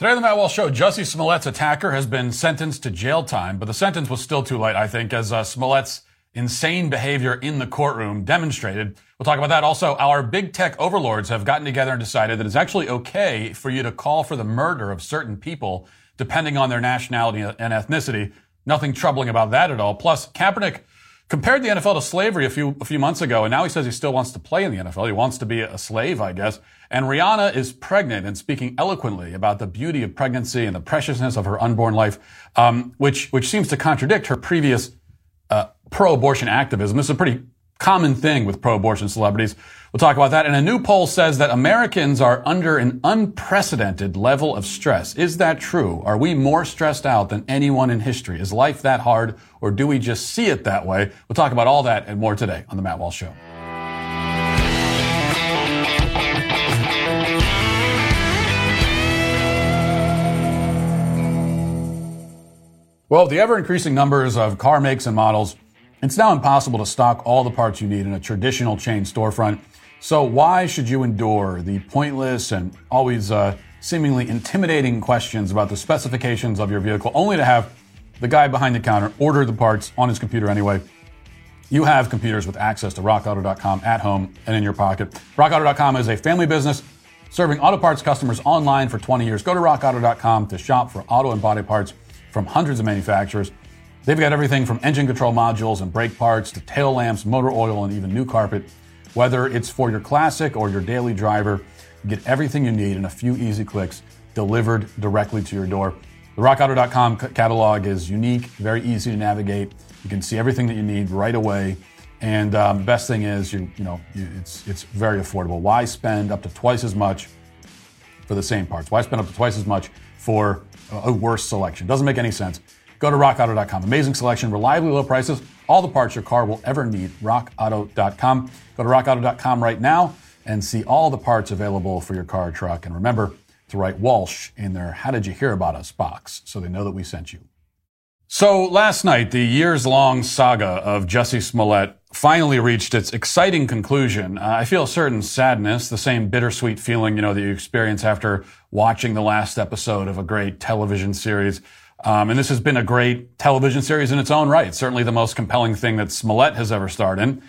Today on the Matt Walsh Show, Jussie Smollett's attacker has been sentenced to jail time, but the sentence was still too light, I think, as uh, Smollett's insane behavior in the courtroom demonstrated. We'll talk about that. Also, our big tech overlords have gotten together and decided that it's actually okay for you to call for the murder of certain people, depending on their nationality and ethnicity. Nothing troubling about that at all. Plus, Kaepernick compared the NFL to slavery a few a few months ago, and now he says he still wants to play in the NFL. He wants to be a slave, I guess. And Rihanna is pregnant and speaking eloquently about the beauty of pregnancy and the preciousness of her unborn life, um, which which seems to contradict her previous uh, pro-abortion activism. This is a pretty common thing with pro-abortion celebrities. We'll talk about that. And a new poll says that Americans are under an unprecedented level of stress. Is that true? Are we more stressed out than anyone in history? Is life that hard, or do we just see it that way? We'll talk about all that and more today on the Matt Walsh Show. Well, the ever increasing numbers of car makes and models, it's now impossible to stock all the parts you need in a traditional chain storefront. So, why should you endure the pointless and always uh, seemingly intimidating questions about the specifications of your vehicle, only to have the guy behind the counter order the parts on his computer anyway? You have computers with access to rockauto.com at home and in your pocket. Rockauto.com is a family business serving auto parts customers online for 20 years. Go to rockauto.com to shop for auto and body parts from hundreds of manufacturers. They've got everything from engine control modules and brake parts to tail lamps, motor oil, and even new carpet. Whether it's for your classic or your daily driver, get everything you need in a few easy clicks delivered directly to your door. The rockauto.com catalog is unique, very easy to navigate. You can see everything that you need right away. And um, best thing is, you, you know, it's, it's very affordable. Why spend up to twice as much for the same parts? Why spend up to twice as much for a worse selection. Doesn't make any sense. Go to rockauto.com. Amazing selection, reliably low prices, all the parts your car will ever need. Rockauto.com. Go to rockauto.com right now and see all the parts available for your car truck. And remember to write Walsh in their How Did You Hear About Us box so they know that we sent you. So last night, the years long saga of Jussie Smollett finally reached its exciting conclusion. Uh, I feel a certain sadness, the same bittersweet feeling, you know, that you experience after watching the last episode of a great television series. Um, and this has been a great television series in its own right. Certainly the most compelling thing that Smollett has ever starred in.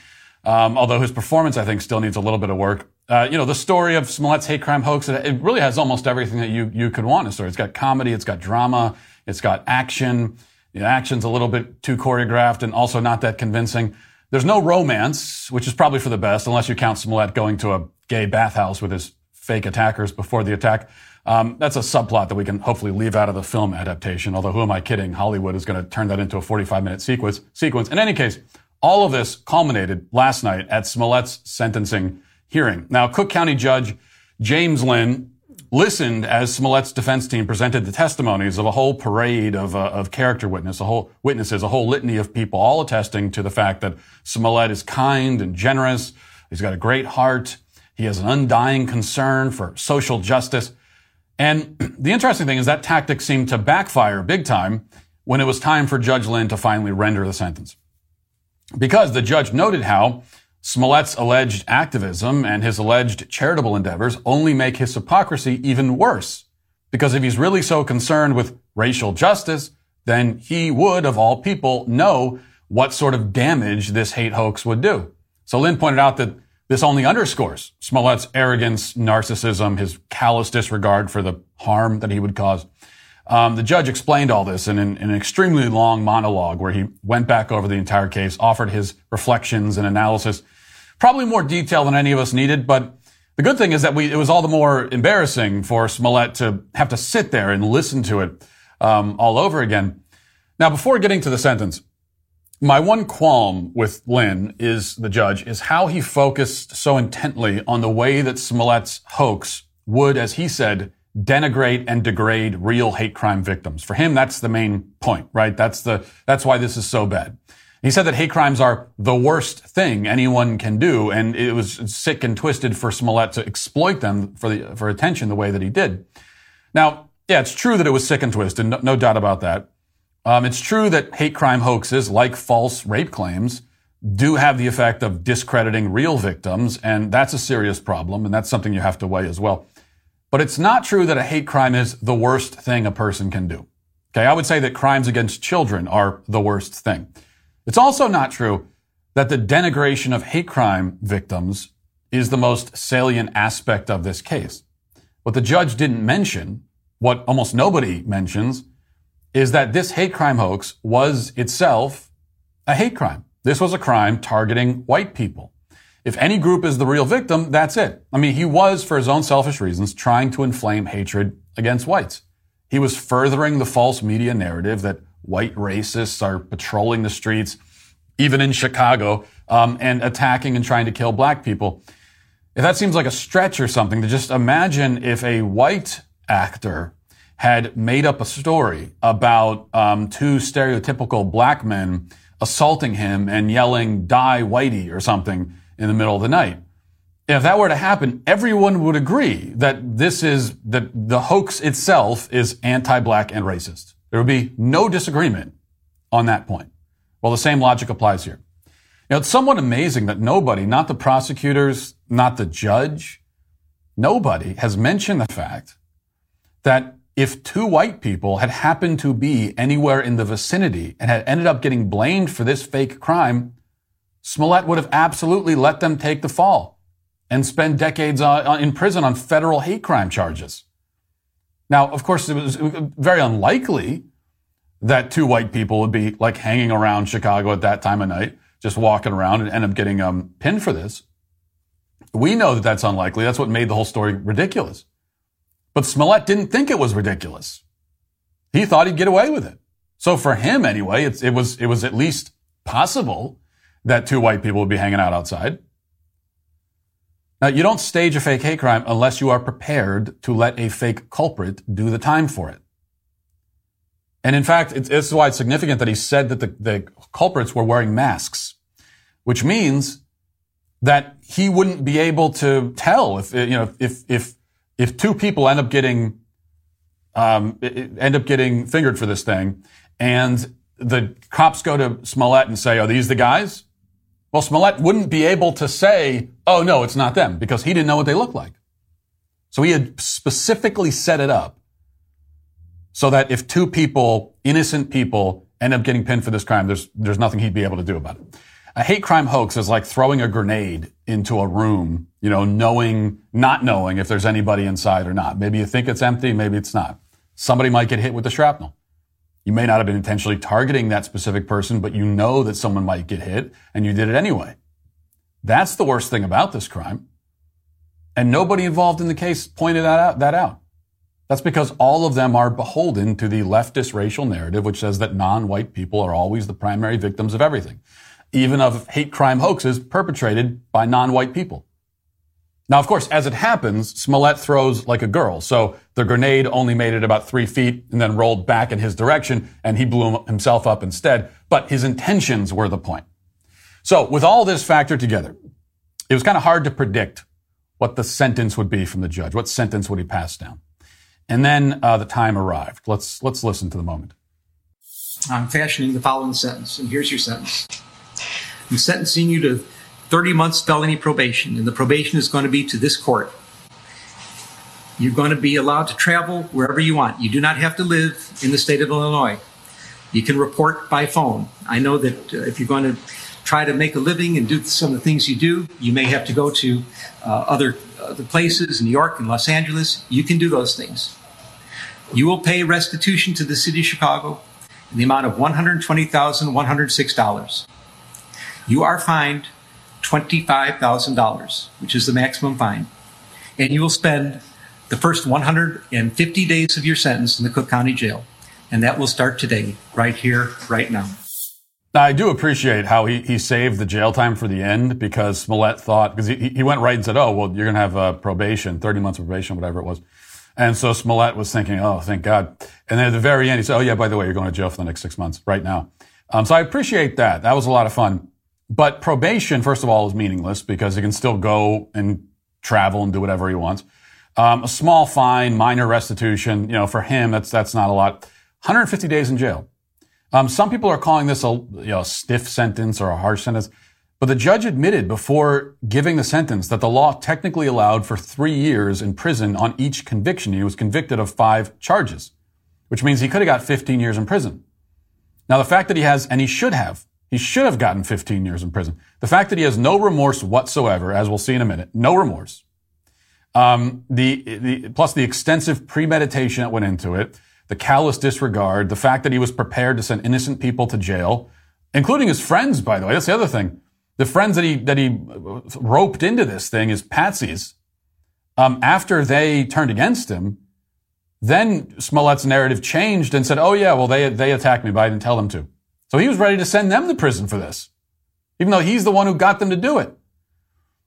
Um, although his performance, I think, still needs a little bit of work. Uh, you know, the story of Smollett's hate crime hoax, it really has almost everything that you, you could want in a story. It's got comedy, it's got drama, it's got action. The action's a little bit too choreographed and also not that convincing. There's no romance, which is probably for the best, unless you count Smollett going to a gay bathhouse with his fake attackers before the attack. Um, that's a subplot that we can hopefully leave out of the film adaptation. Although, who am I kidding? Hollywood is going to turn that into a 45 minute sequence. Sequence. In any case, all of this culminated last night at Smollett's sentencing hearing. Now, Cook County Judge James Lynn listened as Smollett's defense team presented the testimonies of a whole parade of, uh, of character witness, a whole witnesses, a whole litany of people, all attesting to the fact that Smollett is kind and generous. He's got a great heart. He has an undying concern for social justice. And the interesting thing is that tactic seemed to backfire big time when it was time for Judge Lynn to finally render the sentence. Because the judge noted how Smollett's alleged activism and his alleged charitable endeavors only make his hypocrisy even worse. Because if he's really so concerned with racial justice, then he would, of all people, know what sort of damage this hate hoax would do. So Lynn pointed out that this only underscores Smollett's arrogance, narcissism, his callous disregard for the harm that he would cause. Um, the judge explained all this in an, in an, extremely long monologue where he went back over the entire case, offered his reflections and analysis, probably more detail than any of us needed. But the good thing is that we, it was all the more embarrassing for Smollett to have to sit there and listen to it um, all over again. Now, before getting to the sentence, my one qualm with Lynn is the judge is how he focused so intently on the way that Smollett's hoax would, as he said, denigrate and degrade real hate crime victims. For him, that's the main point, right? That's the, that's why this is so bad. He said that hate crimes are the worst thing anyone can do, and it was sick and twisted for Smollett to exploit them for the, for attention the way that he did. Now, yeah, it's true that it was sick and twisted, no, no doubt about that. Um, it's true that hate crime hoaxes, like false rape claims, do have the effect of discrediting real victims, and that's a serious problem, and that's something you have to weigh as well. But it's not true that a hate crime is the worst thing a person can do. Okay. I would say that crimes against children are the worst thing. It's also not true that the denigration of hate crime victims is the most salient aspect of this case. What the judge didn't mention, what almost nobody mentions, is that this hate crime hoax was itself a hate crime. This was a crime targeting white people. If any group is the real victim, that's it. I mean, he was, for his own selfish reasons, trying to inflame hatred against whites. He was furthering the false media narrative that white racists are patrolling the streets, even in Chicago, um, and attacking and trying to kill black people. If that seems like a stretch or something, to just imagine if a white actor had made up a story about um, two stereotypical black men assaulting him and yelling "Die Whitey" or something in the middle of the night. If that were to happen, everyone would agree that this is that the hoax itself is anti-black and racist. There would be no disagreement on that point. Well, the same logic applies here. Now, it's somewhat amazing that nobody, not the prosecutors, not the judge, nobody has mentioned the fact that if two white people had happened to be anywhere in the vicinity and had ended up getting blamed for this fake crime, Smollett would have absolutely let them take the fall and spend decades uh, in prison on federal hate crime charges. Now, of course, it was very unlikely that two white people would be like hanging around Chicago at that time of night, just walking around and end up getting um, pinned for this. We know that that's unlikely. That's what made the whole story ridiculous. But Smollett didn't think it was ridiculous. He thought he'd get away with it. So for him, anyway, it was it was at least possible that two white people would be hanging out outside. Now, you don't stage a fake hate crime unless you are prepared to let a fake culprit do the time for it. And in fact, it's, this is why it's significant that he said that the, the culprits were wearing masks, which means that he wouldn't be able to tell if, you know, if, if, if two people end up getting, um, end up getting fingered for this thing and the cops go to Smollett and say, are these the guys? Well, Smollett wouldn't be able to say, oh, no, it's not them because he didn't know what they looked like. So he had specifically set it up so that if two people, innocent people, end up getting pinned for this crime, there's, there's nothing he'd be able to do about it. A hate crime hoax is like throwing a grenade into a room, you know, knowing, not knowing if there's anybody inside or not. Maybe you think it's empty, maybe it's not. Somebody might get hit with the shrapnel. You may not have been intentionally targeting that specific person, but you know that someone might get hit and you did it anyway. That's the worst thing about this crime. And nobody involved in the case pointed that out, that out. That's because all of them are beholden to the leftist racial narrative, which says that non-white people are always the primary victims of everything, even of hate crime hoaxes perpetrated by non-white people. Now, of course, as it happens, Smollett throws like a girl. So the grenade only made it about three feet and then rolled back in his direction and he blew himself up instead. But his intentions were the point. So with all this factored together, it was kind of hard to predict what the sentence would be from the judge. What sentence would he pass down? And then uh, the time arrived. Let's let's listen to the moment. I'm fashioning the following sentence, and here's your sentence. I'm sentencing you to 30 months felony probation, and the probation is going to be to this court. You're going to be allowed to travel wherever you want. You do not have to live in the state of Illinois. You can report by phone. I know that uh, if you're going to try to make a living and do some of the things you do, you may have to go to uh, other, other places, New York and Los Angeles. You can do those things. You will pay restitution to the city of Chicago in the amount of $120,106. You are fined $25,000, which is the maximum fine. And you will spend the first 150 days of your sentence in the Cook County Jail. And that will start today, right here, right now. Now, I do appreciate how he, he saved the jail time for the end because Smollett thought, because he, he went right and said, oh, well, you're going to have a probation, 30 months of probation, whatever it was. And so Smollett was thinking, oh, thank God. And then at the very end, he said, oh, yeah, by the way, you're going to jail for the next six months right now. Um, so I appreciate that. That was a lot of fun. But probation, first of all, is meaningless because he can still go and travel and do whatever he wants. Um, a small fine, minor restitution, you know, for him, that's, that's not a lot. 150 days in jail. Um, some people are calling this a you know, a stiff sentence or a harsh sentence. But the judge admitted before giving the sentence that the law technically allowed for three years in prison on each conviction. He was convicted of five charges, which means he could have got 15 years in prison. Now, the fact that he has, and he should have, he should have gotten 15 years in prison. The fact that he has no remorse whatsoever, as we'll see in a minute, no remorse. Um, the, the, plus the extensive premeditation that went into it, the callous disregard, the fact that he was prepared to send innocent people to jail, including his friends, by the way. That's the other thing. The friends that he that he roped into this thing is patsies. Um, after they turned against him, then Smollett's narrative changed and said, "Oh yeah, well they they attacked me, but I didn't tell them to." So he was ready to send them to prison for this, even though he's the one who got them to do it.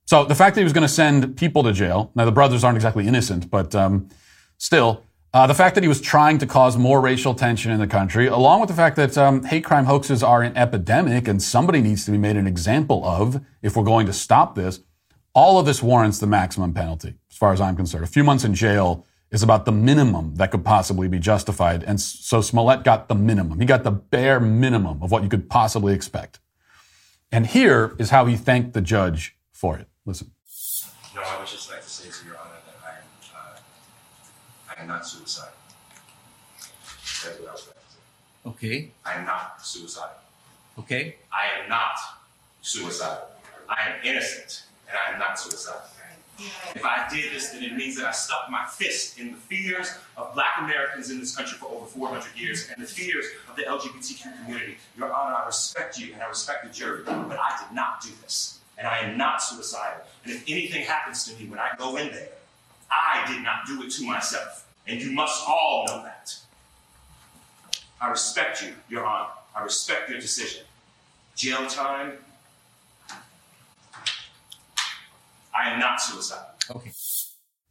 So the fact that he was going to send people to jail. Now the brothers aren't exactly innocent, but um, still, uh, the fact that he was trying to cause more racial tension in the country, along with the fact that um, hate crime hoaxes are an epidemic and somebody needs to be made an example of if we're going to stop this, all of this warrants the maximum penalty, as far as I'm concerned. A few months in jail is about the minimum that could possibly be justified. And so Smollett got the minimum. He got the bare minimum of what you could possibly expect. And here is how he thanked the judge for it. Listen. No, I would just like to say to Your Honor that I am, uh, I am not suicidal. That's what I was like to say. Okay. I am not suicidal. Okay. I am not suicidal. I am innocent, and I am not suicidal. If I did this, then it means that I stuck my fist in the fears of black Americans in this country for over 400 years and the fears of the LGBTQ community. Your Honor, I respect you and I respect the jury, but I did not do this. And I am not suicidal. And if anything happens to me when I go in there, I did not do it to myself. And you must all know that. I respect you, Your Honor. I respect your decision. Jail time I am not suicidal. Okay.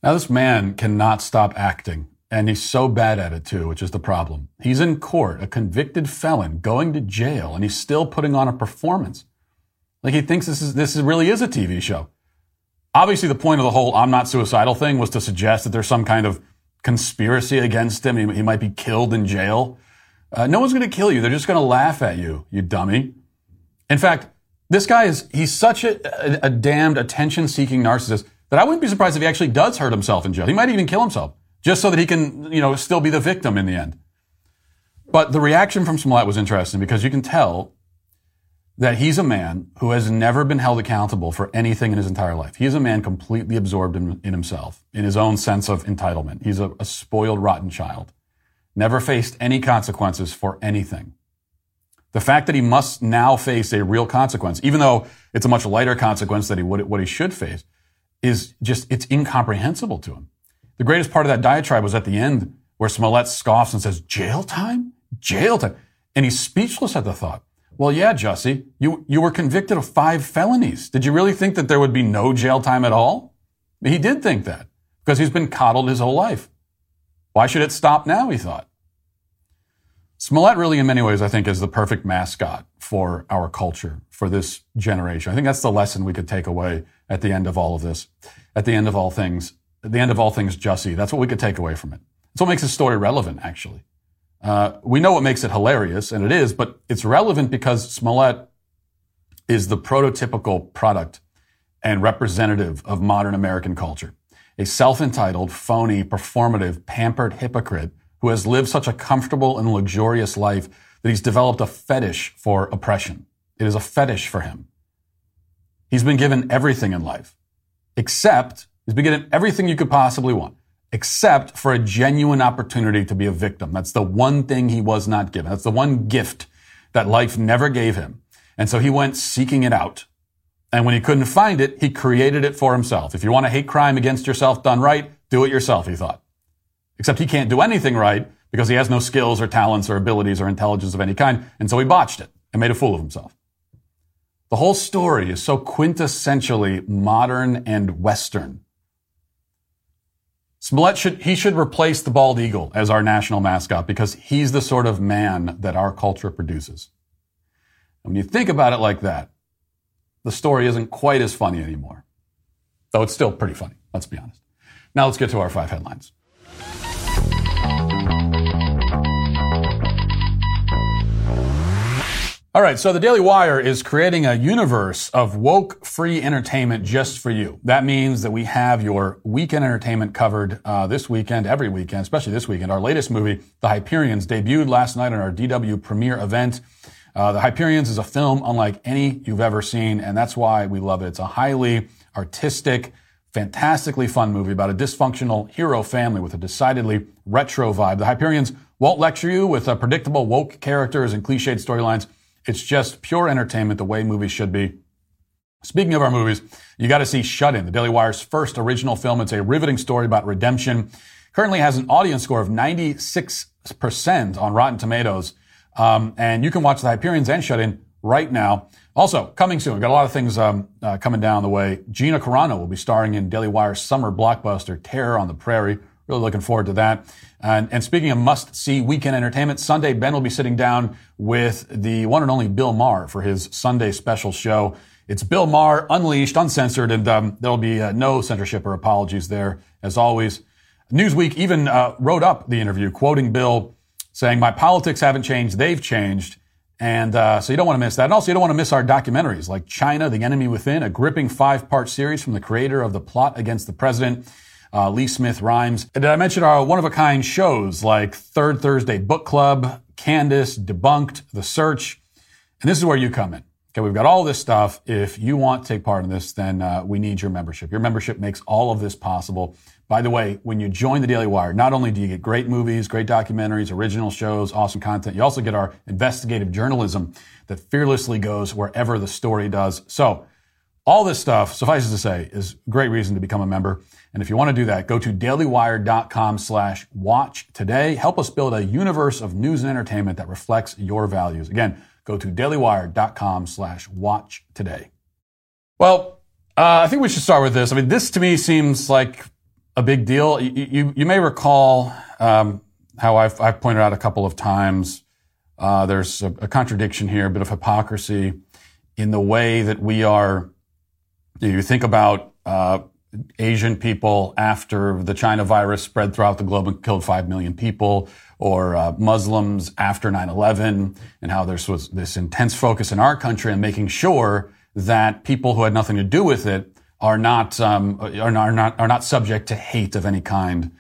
Now, this man cannot stop acting, and he's so bad at it too, which is the problem. He's in court, a convicted felon, going to jail, and he's still putting on a performance. Like he thinks this is this really is a TV show. Obviously, the point of the whole "I'm not suicidal" thing was to suggest that there's some kind of conspiracy against him. He, he might be killed in jail. Uh, no one's going to kill you. They're just going to laugh at you, you dummy. In fact, this guy is, he's such a, a, a damned attention seeking narcissist that I wouldn't be surprised if he actually does hurt himself in jail. He might even kill himself just so that he can, you know, still be the victim in the end. But the reaction from Smollett was interesting because you can tell that he's a man who has never been held accountable for anything in his entire life. He is a man completely absorbed in, in himself, in his own sense of entitlement. He's a, a spoiled, rotten child. Never faced any consequences for anything. The fact that he must now face a real consequence, even though it's a much lighter consequence than he would, what he should face, is just, it's incomprehensible to him. The greatest part of that diatribe was at the end where Smollett scoffs and says, jail time? Jail time. And he's speechless at the thought. Well, yeah, Jussie, you, you were convicted of five felonies. Did you really think that there would be no jail time at all? He did think that because he's been coddled his whole life. Why should it stop now? He thought. Smollett really, in many ways, I think, is the perfect mascot for our culture, for this generation. I think that's the lesson we could take away at the end of all of this, at the end of all things, at the end of all things Jussie. That's what we could take away from it. That's what makes the story relevant, actually. Uh, we know what makes it hilarious, and it is, but it's relevant because Smollett is the prototypical product and representative of modern American culture. A self-entitled, phony, performative, pampered hypocrite who has lived such a comfortable and luxurious life that he's developed a fetish for oppression. It is a fetish for him. He's been given everything in life, except he's been given everything you could possibly want, except for a genuine opportunity to be a victim. That's the one thing he was not given. That's the one gift that life never gave him. And so he went seeking it out. And when he couldn't find it, he created it for himself. If you want to hate crime against yourself done right, do it yourself, he thought. Except he can't do anything right because he has no skills or talents or abilities or intelligence of any kind. And so he botched it and made a fool of himself. The whole story is so quintessentially modern and Western. Smollett should, he should replace the bald eagle as our national mascot because he's the sort of man that our culture produces. And when you think about it like that, the story isn't quite as funny anymore. Though it's still pretty funny, let's be honest. Now let's get to our five headlines. All right, so the Daily Wire is creating a universe of woke free entertainment just for you. That means that we have your weekend entertainment covered uh, this weekend, every weekend, especially this weekend. Our latest movie, The Hyperions, debuted last night on our DW premiere event. Uh, the Hyperions is a film unlike any you've ever seen, and that's why we love it. It's a highly artistic, fantastically fun movie about a dysfunctional hero family with a decidedly retro vibe. The Hyperions won't lecture you with uh, predictable woke characters and cliched storylines. It's just pure entertainment the way movies should be. Speaking of our movies, you got to see Shut In, the Daily Wire's first original film. It's a riveting story about redemption. Currently has an audience score of 96% on Rotten Tomatoes. Um, and you can watch The Hyperions and Shut In right now. Also, coming soon, we've got a lot of things um, uh, coming down the way. Gina Carano will be starring in Daily Wire's summer blockbuster, Terror on the Prairie. Really looking forward to that. And, and speaking of must-see weekend entertainment, Sunday Ben will be sitting down with the one and only Bill Maher for his Sunday special show. It's Bill Maher, unleashed, uncensored, and um, there'll be uh, no censorship or apologies there, as always. Newsweek even uh, wrote up the interview, quoting Bill, saying, "My politics haven't changed; they've changed." And uh, so you don't want to miss that. And also, you don't want to miss our documentaries like China, The Enemy Within, a gripping five-part series from the creator of The Plot Against the President uh, Lee Smith Rhymes. Did I mention our one of a kind shows like Third Thursday Book Club, Candace, Debunked, The Search? And this is where you come in. Okay, we've got all this stuff. If you want to take part in this, then uh, we need your membership. Your membership makes all of this possible. By the way, when you join the Daily Wire, not only do you get great movies, great documentaries, original shows, awesome content, you also get our investigative journalism that fearlessly goes wherever the story does. So, all this stuff, suffices to say, is great reason to become a member. And if you want to do that, go to dailywire.com slash watch today. Help us build a universe of news and entertainment that reflects your values. Again, go to dailywire.com slash watch today. Well, uh, I think we should start with this. I mean, this to me seems like a big deal. You, you, you may recall um, how I've, I've, pointed out a couple of times uh, there's a, a, contradiction here, a bit of hypocrisy in the way that we are. You, think about uh, Asian people after the China virus spread throughout the globe and killed 5 million people, or uh, Muslims after 9-11, and how there was this intense focus in our country on making sure that people who had nothing to do with it are not, um, are not, are not, are not subject to hate of any kind.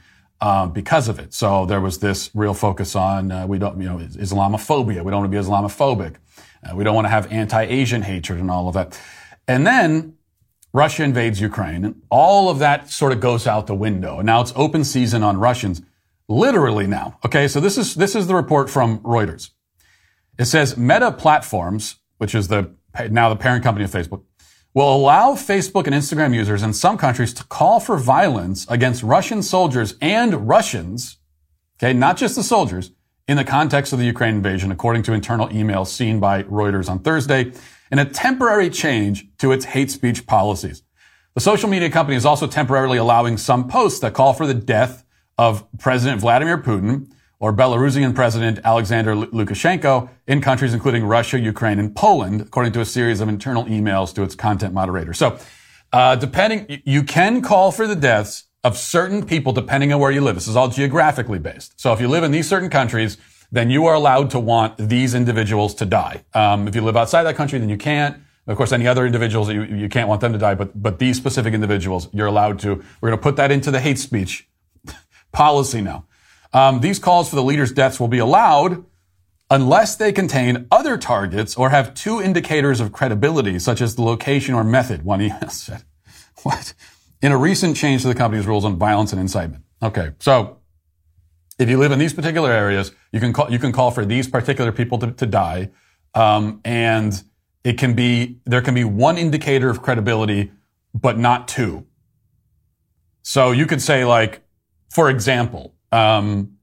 Uh, because of it. So there was this real focus on, uh, we don't, you know, Islamophobia. We don't want to be Islamophobic. Uh, we don't want to have anti-Asian hatred and all of that. And then Russia invades Ukraine, and all of that sort of goes out the window. Now it's open season on Russians, literally now. Okay, so this is this is the report from Reuters. It says Meta Platforms, which is the now the parent company of Facebook, will allow Facebook and Instagram users in some countries to call for violence against Russian soldiers and Russians, okay, not just the soldiers, in the context of the Ukraine invasion, according to internal emails seen by Reuters on Thursday and a temporary change to its hate speech policies. The social media company is also temporarily allowing some posts that call for the death of President Vladimir Putin or Belarusian President Alexander Lukashenko in countries including Russia, Ukraine, and Poland, according to a series of internal emails to its content moderator. So, uh, depending, you can call for the deaths of certain people depending on where you live. This is all geographically based. So if you live in these certain countries, then you are allowed to want these individuals to die. Um, if you live outside that country, then you can't. Of course, any other individuals, you, you can't want them to die, but, but these specific individuals, you're allowed to. We're going to put that into the hate speech policy now. Um, these calls for the leader's deaths will be allowed unless they contain other targets or have two indicators of credibility, such as the location or method, one email said. What? In a recent change to the company's rules on violence and incitement. Okay, so if you live in these particular areas, you can call, you can call for these particular people to, to die. Um, and it can be, there can be one indicator of credibility, but not two. So you could say like, for example, um,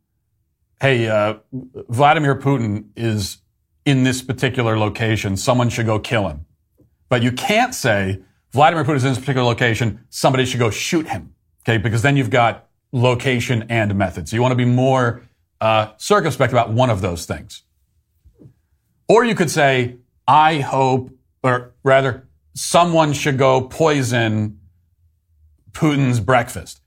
hey, uh, Vladimir Putin is in this particular location. Someone should go kill him. But you can't say Vladimir Putin is in this particular location. Somebody should go shoot him. Okay. Because then you've got location, and method. So you want to be more uh, circumspect about one of those things. Or you could say, I hope, or rather, someone should go poison Putin's breakfast.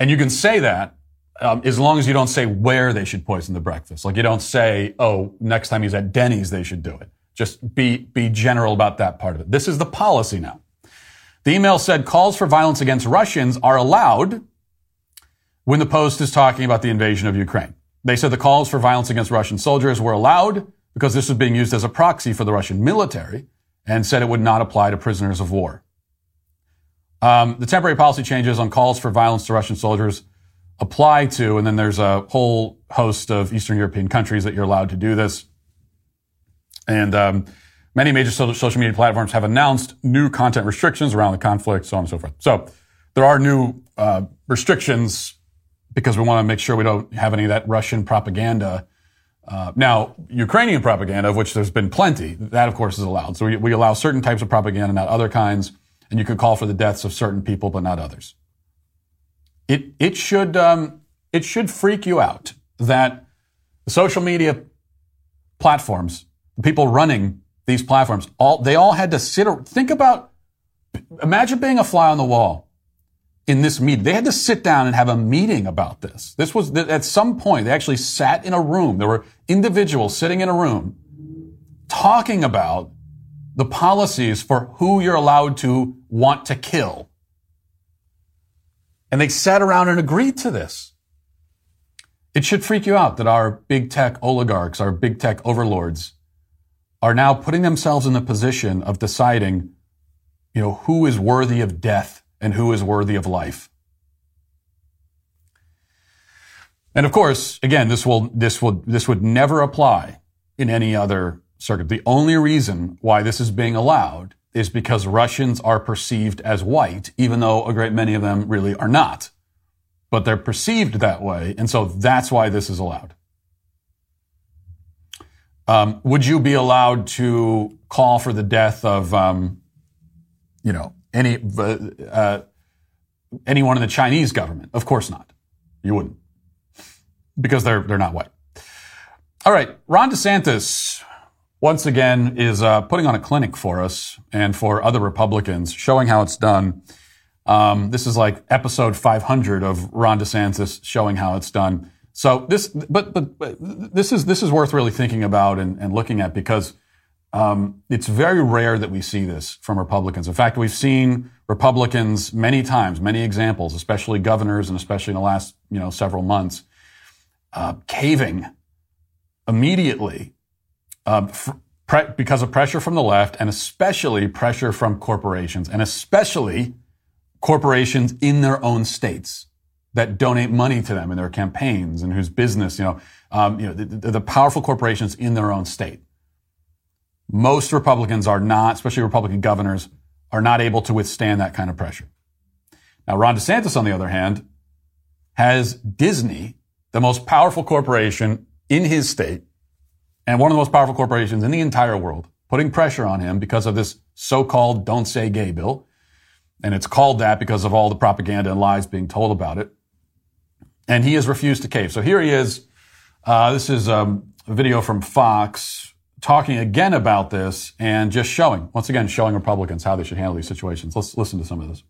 And you can say that um, as long as you don't say where they should poison the breakfast. Like you don't say, oh, next time he's at Denny's, they should do it. Just be, be general about that part of it. This is the policy now. The email said calls for violence against Russians are allowed when the Post is talking about the invasion of Ukraine. They said the calls for violence against Russian soldiers were allowed because this was being used as a proxy for the Russian military and said it would not apply to prisoners of war. Um, the temporary policy changes on calls for violence to Russian soldiers apply to, and then there's a whole host of Eastern European countries that you're allowed to do this. And um, many major social media platforms have announced new content restrictions around the conflict, so on and so forth. So there are new uh, restrictions because we want to make sure we don't have any of that Russian propaganda. Uh, now, Ukrainian propaganda, of which there's been plenty, that of course is allowed. So we, we allow certain types of propaganda, not other kinds, and you could call for the deaths of certain people, but not others. It it should um, it should freak you out that the social media platforms, the people running these platforms, all they all had to sit. Think about, imagine being a fly on the wall in this meeting. They had to sit down and have a meeting about this. This was at some point they actually sat in a room. There were individuals sitting in a room talking about the policies for who you're allowed to want to kill. And they sat around and agreed to this. It should freak you out that our big tech oligarchs, our big tech overlords, are now putting themselves in the position of deciding, you know, who is worthy of death and who is worthy of life. And of course, again, this will, this will, this would never apply in any other circuit. The only reason why this is being allowed is because Russians are perceived as white, even though a great many of them really are not. But they're perceived that way, and so that's why this is allowed. Um, would you be allowed to call for the death of, um, you know, any uh, anyone in the Chinese government? Of course not. You wouldn't, because they're they're not white. All right, Ron DeSantis once again is uh, putting on a clinic for us and for other Republicans, showing how it's done. Um, this is like episode 500 of Ron DeSantis showing how it's done. So this, but, but, but this is this is worth really thinking about and, and looking at because um, it's very rare that we see this from Republicans. In fact, we've seen Republicans many times, many examples, especially governors and especially in the last you know several months, uh, caving immediately uh, pre- because of pressure from the left and especially pressure from corporations and especially corporations in their own states that donate money to them in their campaigns and whose business, you know, um, you know, the, the, the powerful corporations in their own state. Most Republicans are not, especially Republican governors, are not able to withstand that kind of pressure. Now, Ron DeSantis, on the other hand, has Disney, the most powerful corporation in his state, and one of the most powerful corporations in the entire world putting pressure on him because of this so-called don't say gay bill. And it's called that because of all the propaganda and lies being told about it. And he has refused to cave. So here he is. Uh, this is um, a video from Fox talking again about this and just showing, once again, showing Republicans how they should handle these situations. Let's listen to some of this.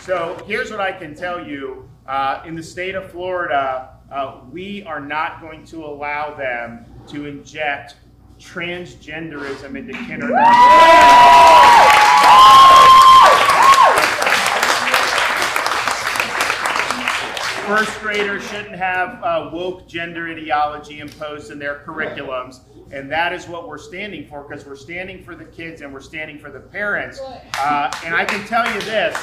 So here's what I can tell you. Uh, in the state of Florida, uh, we are not going to allow them to inject transgenderism into kindergarten. First graders shouldn't have uh, woke gender ideology imposed in their curriculums. And that is what we're standing for because we're standing for the kids and we're standing for the parents. Uh, and I can tell you this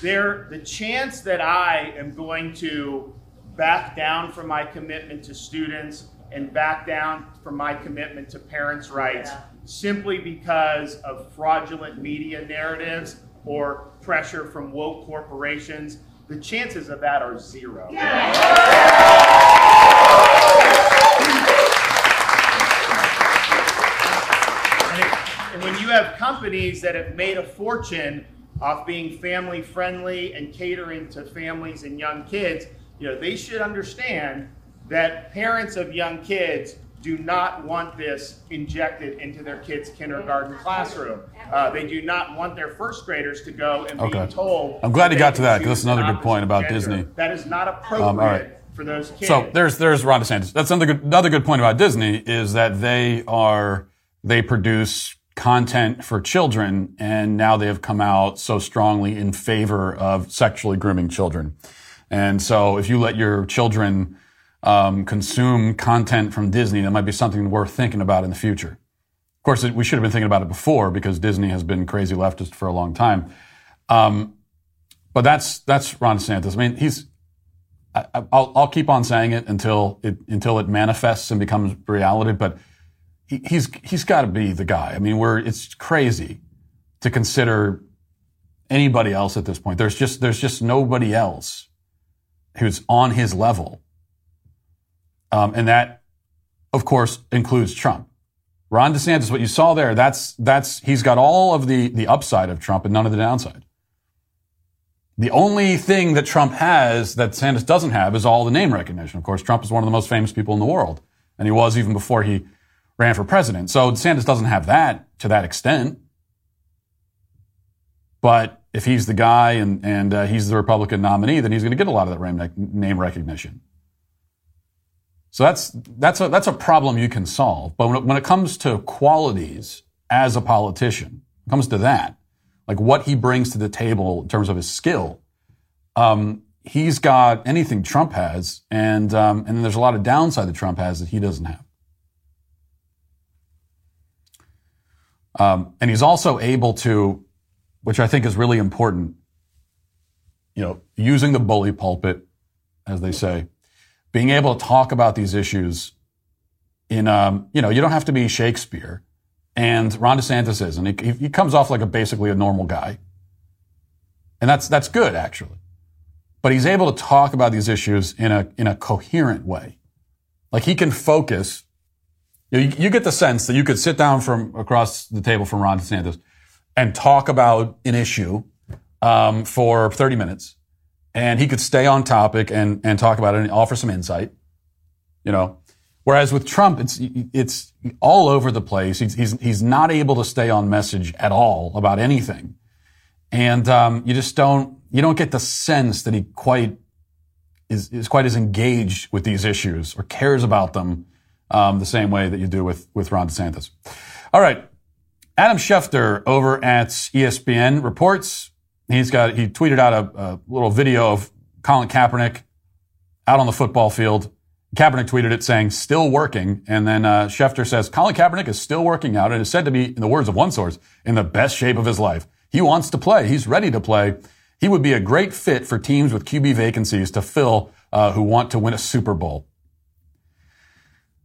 there, the chance that I am going to back down from my commitment to students and back down from my commitment to parents' rights yeah. simply because of fraudulent media narratives or pressure from woke corporations, the chances of that are zero. Yeah. And, when you have companies that have made a fortune off being family friendly and catering to families and young kids, you know, they should understand that parents of young kids do not want this injected into their kids' kindergarten classroom. Uh, they do not want their first graders to go and okay. be told. I'm glad you got to that because that's another good point about gender. Disney. That is not appropriate. Um, for those kids. So there's there's Ron DeSantis. That's another good another good point about Disney is that they are they produce content for children, and now they have come out so strongly in favor of sexually grooming children. And so if you let your children um, consume content from Disney, that might be something worth thinking about in the future. Of course, we should have been thinking about it before because Disney has been crazy leftist for a long time. Um, but that's that's Ron DeSantis. I mean, he's. I, will I'll keep on saying it until it until it manifests and becomes reality. But he, he's he's got to be the guy. I mean, we're it's crazy to consider anybody else at this point. There's just there's just nobody else who's on his level, um, and that, of course, includes Trump. Ron DeSantis, what you saw there, that's that's he's got all of the the upside of Trump and none of the downside. The only thing that Trump has that DeSantis doesn't have is all the name recognition. Of course, Trump is one of the most famous people in the world, and he was even before he ran for president. So DeSantis doesn't have that to that extent. But if he's the guy and, and uh, he's the Republican nominee, then he's going to get a lot of that name recognition. So that's, that's, a, that's a problem you can solve. But when it, when it comes to qualities as a politician, it comes to that, like what he brings to the table in terms of his skill. Um, he's got anything Trump has, and um, and there's a lot of downside that Trump has that he doesn't have. Um, and he's also able to, which I think is really important, you know, using the bully pulpit, as they say, being able to talk about these issues in, um, you know, you don't have to be Shakespeare. And Ron DeSantis is, and he, he comes off like a basically a normal guy. And that's, that's good, actually. But he's able to talk about these issues in a, in a coherent way. Like he can focus. You, know, you, you get the sense that you could sit down from across the table from Ron DeSantis and talk about an issue um, for 30 minutes, and he could stay on topic and, and talk about it and offer some insight. You know, Whereas with Trump, it's it's all over the place. He's he's, he's not able to stay on message at all about anything, and um, you just don't you don't get the sense that he quite is is quite as engaged with these issues or cares about them um, the same way that you do with with Ron DeSantis. All right, Adam Schefter over at ESPN reports he's got he tweeted out a, a little video of Colin Kaepernick out on the football field Kaepernick tweeted it saying, still working. And then uh, Schefter says, Colin Kaepernick is still working out and is said to be, in the words of one source, in the best shape of his life. He wants to play. He's ready to play. He would be a great fit for teams with QB vacancies to fill uh, who want to win a Super Bowl.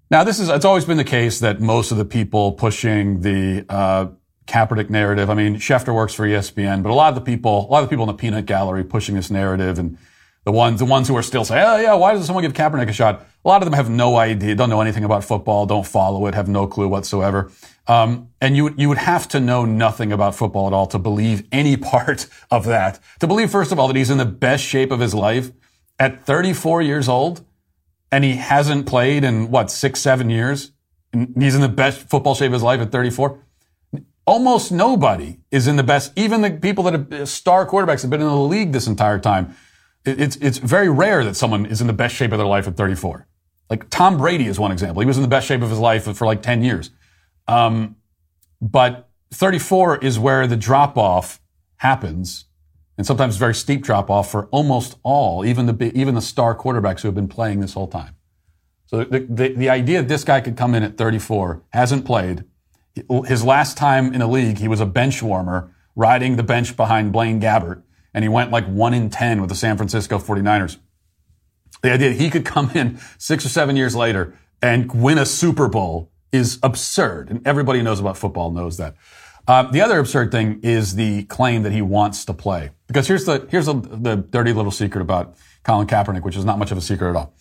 Now, this is, it's always been the case that most of the people pushing the, uh, Kaepernick narrative. I mean, Schefter works for ESPN, but a lot of the people, a lot of the people in the peanut gallery pushing this narrative and the ones, the ones who are still saying, oh yeah, why doesn't someone give Kaepernick a shot? A lot of them have no idea, don't know anything about football, don't follow it, have no clue whatsoever. Um, and you, would you would have to know nothing about football at all to believe any part of that. To believe, first of all, that he's in the best shape of his life at 34 years old and he hasn't played in what, six, seven years? And he's in the best football shape of his life at 34. Almost nobody is in the best, even the people that are star quarterbacks have been in the league this entire time it's, it's very rare that someone is in the best shape of their life at 34. Like Tom Brady is one example. He was in the best shape of his life for like 10 years. Um, but 34 is where the drop off happens. And sometimes very steep drop off for almost all, even the, even the star quarterbacks who have been playing this whole time. So the, the, the idea that this guy could come in at 34, hasn't played. His last time in a league, he was a bench warmer riding the bench behind Blaine Gabbert and he went like one in 10 with the San Francisco 49ers. The idea that he could come in six or seven years later and win a Super Bowl is absurd. And everybody knows about football knows that. Uh, the other absurd thing is the claim that he wants to play. Because here's the, here's the, the dirty little secret about Colin Kaepernick, which is not much of a secret at all.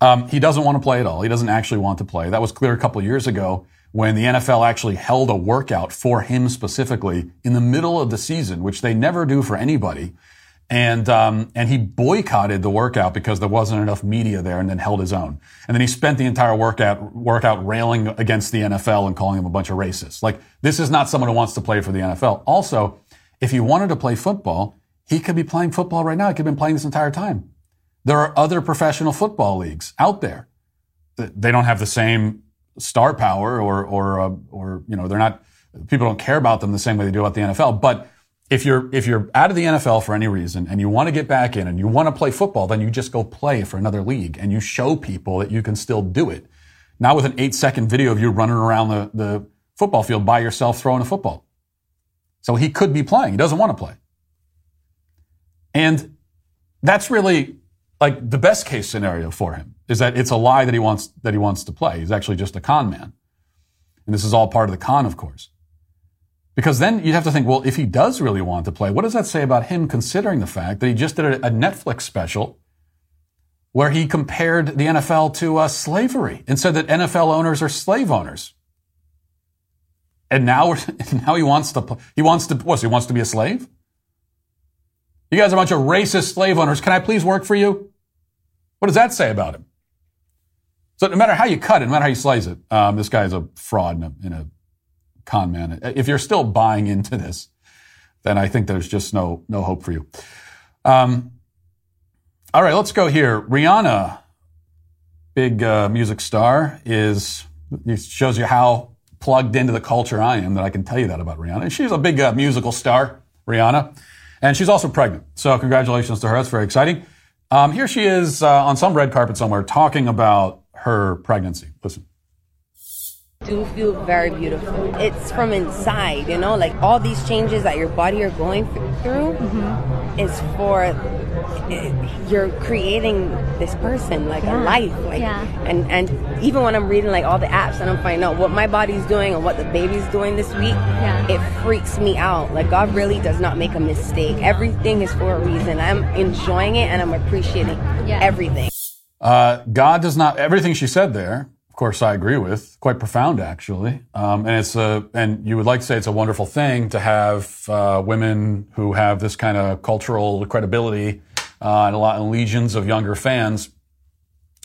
Um, he doesn't want to play at all. He doesn't actually want to play. That was clear a couple years ago when the NFL actually held a workout for him specifically in the middle of the season, which they never do for anybody. And um, and he boycotted the workout because there wasn't enough media there, and then held his own. And then he spent the entire workout workout railing against the NFL and calling them a bunch of racists. Like this is not someone who wants to play for the NFL. Also, if he wanted to play football, he could be playing football right now. He could have been playing this entire time. There are other professional football leagues out there. They don't have the same star power or, or, uh, or, you know, they're not, people don't care about them the same way they do about the NFL. But if you're, if you're out of the NFL for any reason and you want to get back in and you want to play football, then you just go play for another league and you show people that you can still do it. Not with an eight second video of you running around the, the football field by yourself throwing a football. So he could be playing. He doesn't want to play. And that's really like the best case scenario for him is that it's a lie that he wants, that he wants to play. He's actually just a con man. And this is all part of the con, of course. Because then you'd have to think, well, if he does really want to play, what does that say about him considering the fact that he just did a, Netflix special where he compared the NFL to uh, slavery and said that NFL owners are slave owners. And now, now he wants to, he wants to, what, he wants to be a slave? You guys are a bunch of racist slave owners. Can I please work for you? What does that say about him? So no matter how you cut it, no matter how you slice it, um, this guy is a fraud and a, and a con man. If you're still buying into this, then I think there's just no no hope for you. Um, all right, let's go here. Rihanna, big uh, music star, is shows you how plugged into the culture I am that I can tell you that about Rihanna. She's a big uh, musical star, Rihanna. And she's also pregnant. So congratulations to her. That's very exciting. Um, here she is uh, on some red carpet somewhere talking about her pregnancy. Listen. Do feel very beautiful. It's from inside, you know, like all these changes that your body are going through mm-hmm. is for you're creating this person like yeah. a life like yeah. and and even when i'm reading like all the apps and i'm finding out what my body's doing and what the baby's doing this week yeah. it freaks me out like god really does not make a mistake everything is for a reason i'm enjoying it and i'm appreciating everything uh, god does not everything she said there of course i agree with quite profound actually um, and it's a and you would like to say it's a wonderful thing to have uh, women who have this kind of cultural credibility uh, and a lot of legions of younger fans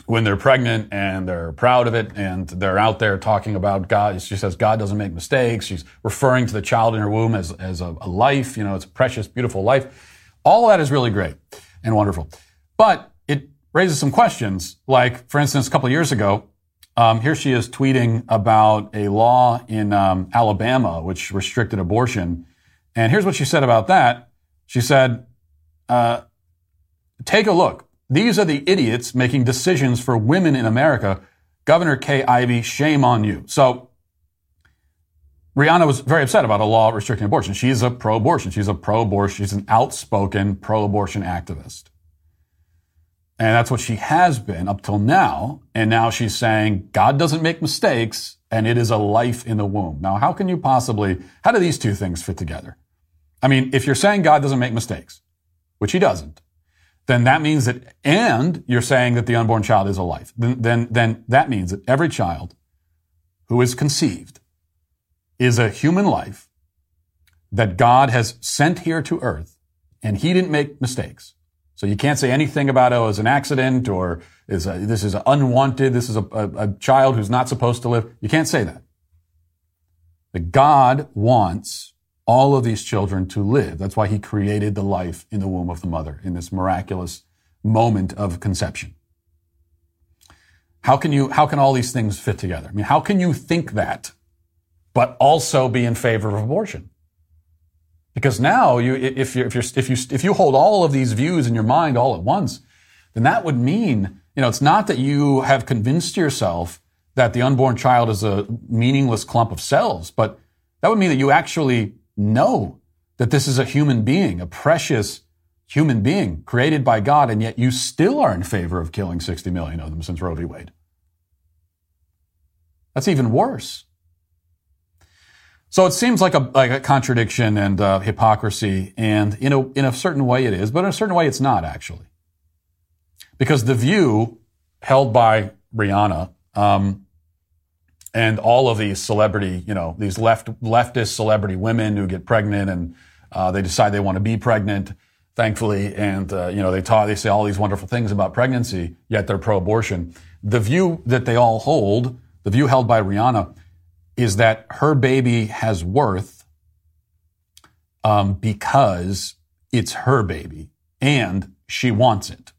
when they're pregnant and they're proud of it and they're out there talking about God. She says God doesn't make mistakes. She's referring to the child in her womb as, as a, a life. You know, it's a precious, beautiful life. All that is really great and wonderful. But it raises some questions. Like, for instance, a couple of years ago, um, here she is tweeting about a law in um, Alabama which restricted abortion. And here's what she said about that. She said, uh, Take a look. These are the idiots making decisions for women in America. Governor Kay Ivey, shame on you. So, Rihanna was very upset about a law restricting abortion. She's a pro-abortion. She's a pro-abortion. She's an outspoken pro-abortion activist. And that's what she has been up till now. And now she's saying God doesn't make mistakes and it is a life in the womb. Now, how can you possibly, how do these two things fit together? I mean, if you're saying God doesn't make mistakes, which he doesn't, then that means that, and you're saying that the unborn child is a life, then, then, then that means that every child who is conceived is a human life that God has sent here to earth and he didn't make mistakes. So you can't say anything about, oh, it's an accident or is a, this is unwanted. This is a, a, a child who's not supposed to live. You can't say that. That God wants all of these children to live. That's why he created the life in the womb of the mother in this miraculous moment of conception. How can you, how can all these things fit together? I mean, how can you think that, but also be in favor of abortion? Because now you, if you, if you if you, if you hold all of these views in your mind all at once, then that would mean, you know, it's not that you have convinced yourself that the unborn child is a meaningless clump of cells, but that would mean that you actually know that this is a human being, a precious human being created by God, and yet you still are in favor of killing 60 million of them since Roe v. Wade. That's even worse. So it seems like a, like a contradiction and uh, hypocrisy, and in a, in a certain way it is, but in a certain way it's not actually. Because the view held by Rihanna um, and all of these celebrity, you know, these left leftist celebrity women who get pregnant and uh, they decide they want to be pregnant, thankfully, and uh, you know they talk, they say all these wonderful things about pregnancy, yet they're pro-abortion. The view that they all hold, the view held by Rihanna, is that her baby has worth um, because it's her baby and she wants it.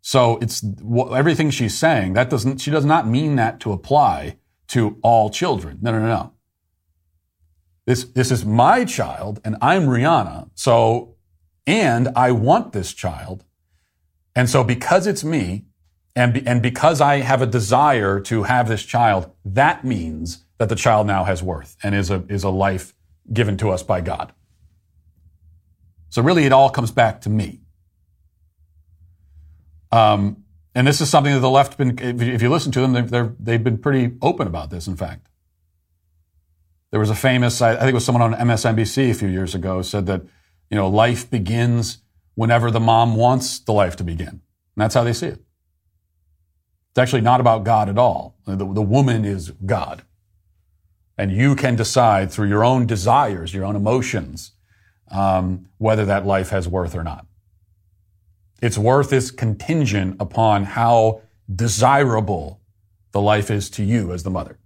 So it's everything she's saying. That doesn't, she does not mean that to apply to all children. No, no, no, no. This, this is my child and I'm Rihanna. So, and I want this child. And so because it's me and, be, and because I have a desire to have this child, that means that the child now has worth and is a, is a life given to us by God. So really it all comes back to me. Um, and this is something that the left been, if you listen to them, they're, they've been pretty open about this, in fact. There was a famous, I think it was someone on MSNBC a few years ago said that, you know, life begins whenever the mom wants the life to begin. And that's how they see it. It's actually not about God at all. The, the woman is God. And you can decide through your own desires, your own emotions, um, whether that life has worth or not. Its worth is contingent upon how desirable the life is to you as the mother.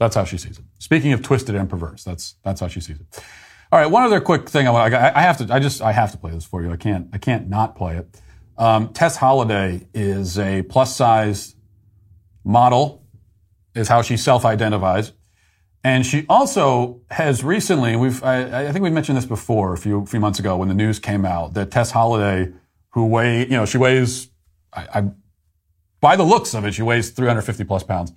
That's how she sees it. Speaking of twisted and perverse, that's that's how she sees it. All right, one other quick thing I want. I have to. I just. I have to play this for you. I can't. I can't not play it. Um, Tess Holliday is a plus size model, is how she self identifies. And she also has recently, we've, I, I, think we mentioned this before a few, few months ago when the news came out that Tess Holliday, who weigh, you know, she weighs, I, I, by the looks of it, she weighs 350 plus pounds.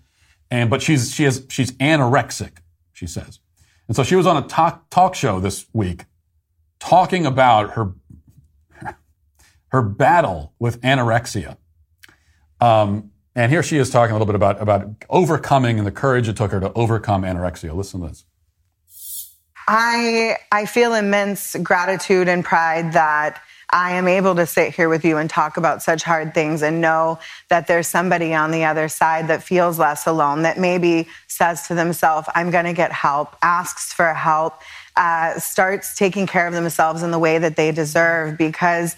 And, but she's, she has, she's anorexic, she says. And so she was on a talk, talk show this week talking about her, her battle with anorexia. Um, and here she is talking a little bit about, about overcoming and the courage it took her to overcome anorexia. Listen to this. I, I feel immense gratitude and pride that I am able to sit here with you and talk about such hard things and know that there's somebody on the other side that feels less alone, that maybe says to themselves, I'm going to get help, asks for help, uh, starts taking care of themselves in the way that they deserve because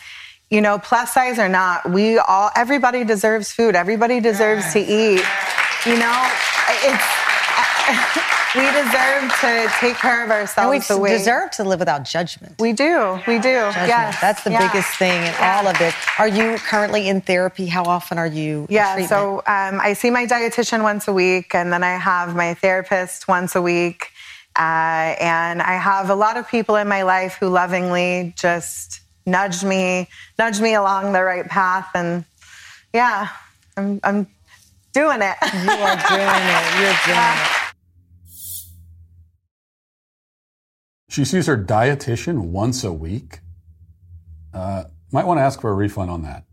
you know, plus size or not, we all, everybody deserves food. Everybody deserves to eat. You know, it's, we deserve to take care of ourselves. And we deserve to live without judgment. We do. We do. Yes. That's the yeah. biggest thing in yeah. all of it. Are you currently in therapy? How often are you? Yeah. So um, I see my dietitian once a week, and then I have my therapist once a week. Uh, and I have a lot of people in my life who lovingly just nudged me, nudged me along the right path. And yeah, I'm, I'm doing it. You are doing it. You're doing yeah. it. She sees her dietitian once a week. Uh, might want to ask for a refund on that.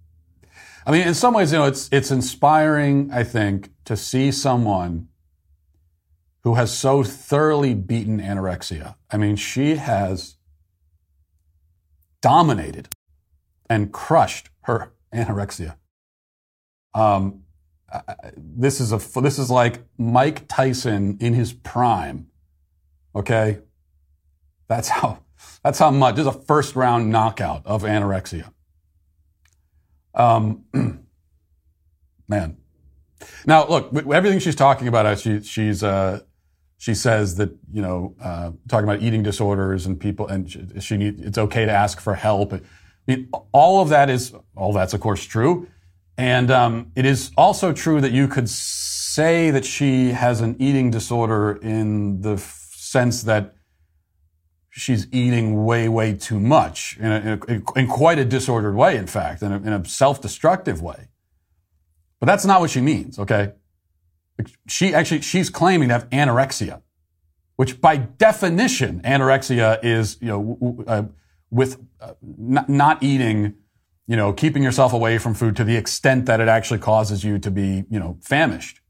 I mean, in some ways, you know, it's it's inspiring. I think to see someone who has so thoroughly beaten anorexia. I mean, she has dominated and crushed her anorexia. Um, this is a this is like Mike Tyson in his prime. Okay, that's how that's how much. This is a first round knockout of anorexia. Um, man. Now look, everything she's talking about, uh, she she's uh, she says that you know uh, talking about eating disorders and people and she, she need, it's okay to ask for help. I mean, all of that is all that's of course true, and um, it is also true that you could say that she has an eating disorder in the f- sense that she's eating way way too much in, a, in, a, in quite a disordered way. In fact, in a, in a self-destructive way. But that's not what she means. Okay. She actually, she's claiming to have anorexia, which by definition, anorexia is, you know, uh, with uh, not, not eating, you know, keeping yourself away from food to the extent that it actually causes you to be, you know, famished,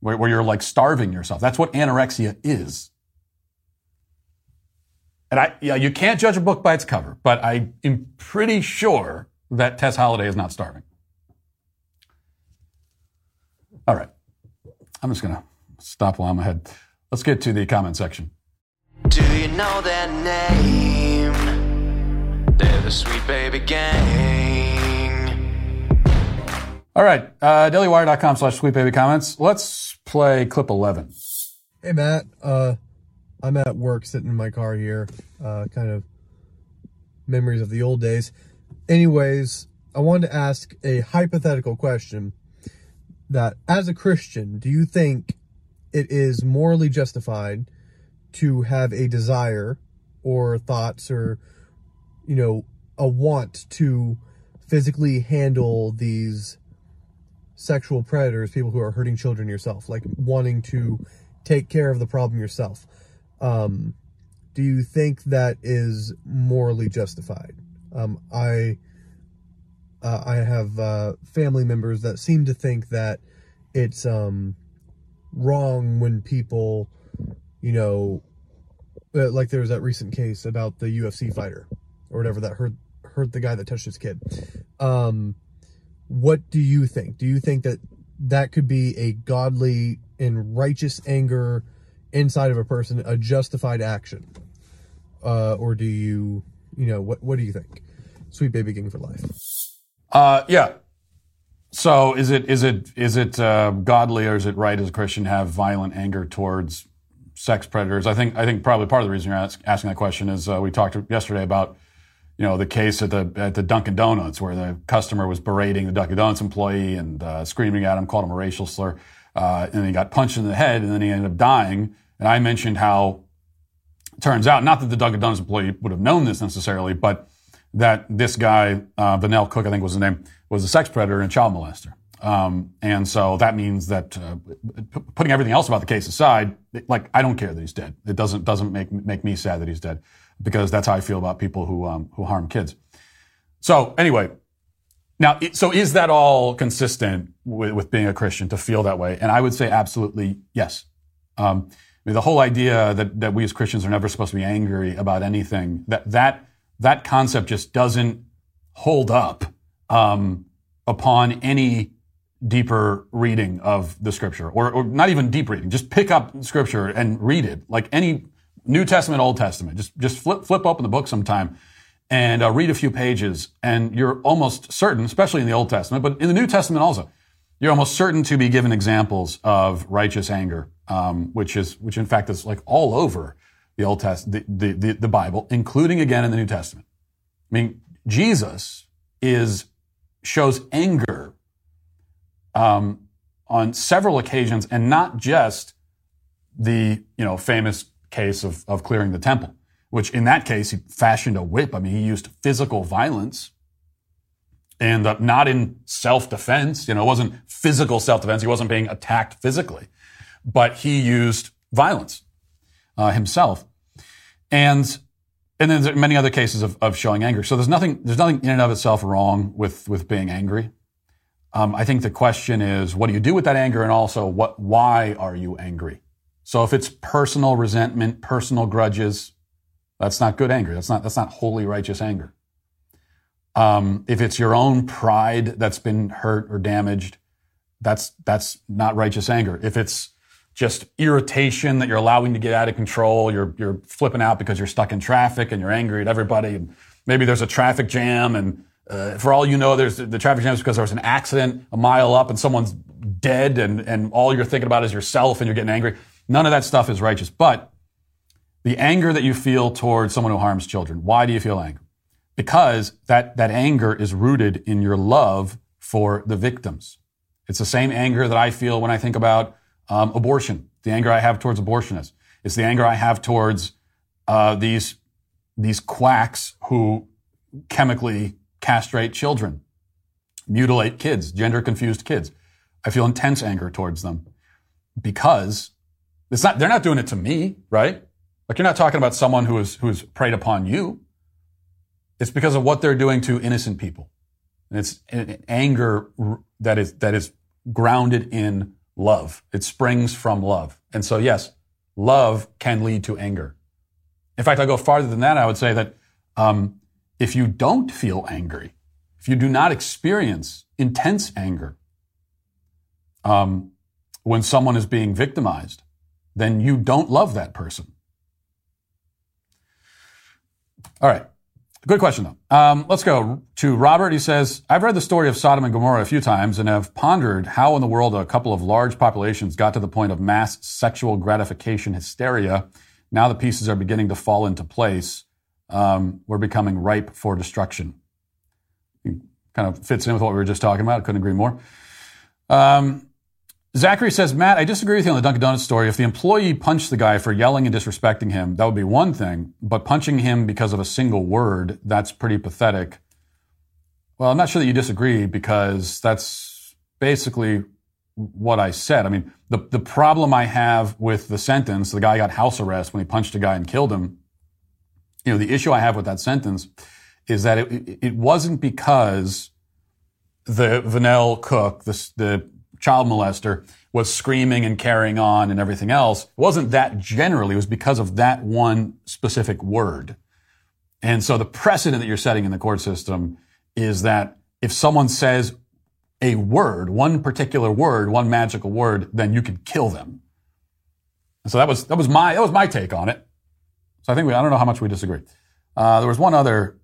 where, where you're like starving yourself. That's what anorexia is. And I, yeah, you can't judge a book by its cover, but I am pretty sure that Tess Holliday is not starving. All right. I'm just going to stop while I'm ahead. Let's get to the comment section. Do you know their name? They're the Sweet Baby Gang. All right, uh, dailywire.com slash sweet baby comments. Let's play clip 11. Hey, Matt. Uh, I'm at work sitting in my car here, uh, kind of memories of the old days. Anyways, I wanted to ask a hypothetical question that as a Christian, do you think it is morally justified to have a desire or thoughts or, you know, a want to physically handle these sexual predators, people who are hurting children yourself, like wanting to take care of the problem yourself. Um, do you think that is morally justified? Um, I uh, I have uh, family members that seem to think that it's um, wrong when people, you know, uh, like there was that recent case about the UFC fighter or whatever that hurt hurt the guy that touched his kid. Um, what do you think? Do you think that that could be a godly and righteous anger inside of a person, a justified action? Uh, or do you, you know, what what do you think? Sweet baby king for life. Uh, yeah. So is it is it is it uh, godly or is it right as a Christian to have violent anger towards sex predators? I think I think probably part of the reason you're ask, asking that question is uh, we talked yesterday about you know the case at the at the Dunkin' Donuts where the customer was berating the Dunkin' Donuts employee and uh, screaming at him, called him a racial slur, uh, and he got punched in the head and then he ended up dying. And I mentioned how it turns out not that the Dunkin' Donuts employee would have known this necessarily, but that this guy, uh, Cook, I think was his name, was a sex predator and child molester. Um, and so that means that uh, putting everything else about the case aside, like I don't care that he's dead. It doesn't doesn't make make me sad that he's dead because that's how I feel about people who um, who harm kids. So anyway, now so is that all consistent with, with being a Christian to feel that way? And I would say absolutely yes. Um, I mean, the whole idea that that we as Christians are never supposed to be angry about anything that that that concept just doesn't hold up um, upon any deeper reading of the scripture or, or, not even deep reading just pick up scripture and read it. Like any new testament old testament just just flip flip open the book sometime and uh, read a few pages and you're almost certain especially in the old testament but in the new testament also you're almost certain to be given examples of righteous anger um, which is which in fact is like all over the Old Testament, the, the, the, the Bible, including again in the New Testament. I mean, Jesus is, shows anger, um, on several occasions and not just the, you know, famous case of, of clearing the temple, which in that case, he fashioned a whip. I mean, he used physical violence and uh, not in self-defense. You know, it wasn't physical self-defense. He wasn't being attacked physically, but he used violence uh, himself, and and then there are many other cases of, of showing anger. So there's nothing there's nothing in and of itself wrong with with being angry. Um, I think the question is, what do you do with that anger, and also what why are you angry? So if it's personal resentment, personal grudges, that's not good anger. That's not that's not holy righteous anger. Um, if it's your own pride that's been hurt or damaged, that's that's not righteous anger. If it's just irritation that you're allowing to get out of control. You're, you're flipping out because you're stuck in traffic and you're angry at everybody. And maybe there's a traffic jam. And uh, for all you know, there's the traffic jam is because there was an accident a mile up and someone's dead. And, and all you're thinking about is yourself and you're getting angry. None of that stuff is righteous. But the anger that you feel towards someone who harms children, why do you feel anger? Because that, that anger is rooted in your love for the victims. It's the same anger that I feel when I think about um, abortion, the anger I have towards abortionists. It's the anger I have towards uh, these these quacks who chemically castrate children, mutilate kids, gender confused kids. I feel intense anger towards them because it's not they're not doing it to me, right? Like you're not talking about someone who is who's preyed upon you. It's because of what they're doing to innocent people. And it's an anger that is that is grounded in love. It springs from love. And so, yes, love can lead to anger. In fact, I go farther than that. I would say that um, if you don't feel angry, if you do not experience intense anger um, when someone is being victimized, then you don't love that person. All right. Good question, though. Um, let's go to Robert. He says, I've read the story of Sodom and Gomorrah a few times and have pondered how in the world a couple of large populations got to the point of mass sexual gratification hysteria. Now the pieces are beginning to fall into place. Um, we're becoming ripe for destruction. It kind of fits in with what we were just talking about. Couldn't agree more. Um, Zachary says, Matt, I disagree with you on the Dunkin' Donuts story. If the employee punched the guy for yelling and disrespecting him, that would be one thing. But punching him because of a single word, that's pretty pathetic. Well, I'm not sure that you disagree because that's basically what I said. I mean, the, the problem I have with the sentence, the guy got house arrest when he punched a guy and killed him. You know, the issue I have with that sentence is that it, it wasn't because the Vanell cook, the, the child molester, was screaming and carrying on and everything else. It wasn't that generally. It was because of that one specific word. And so the precedent that you're setting in the court system is that if someone says a word, one particular word, one magical word, then you could kill them. And so that was that was my that was my take on it. So I think we I don't know how much we disagree. Uh, there was one other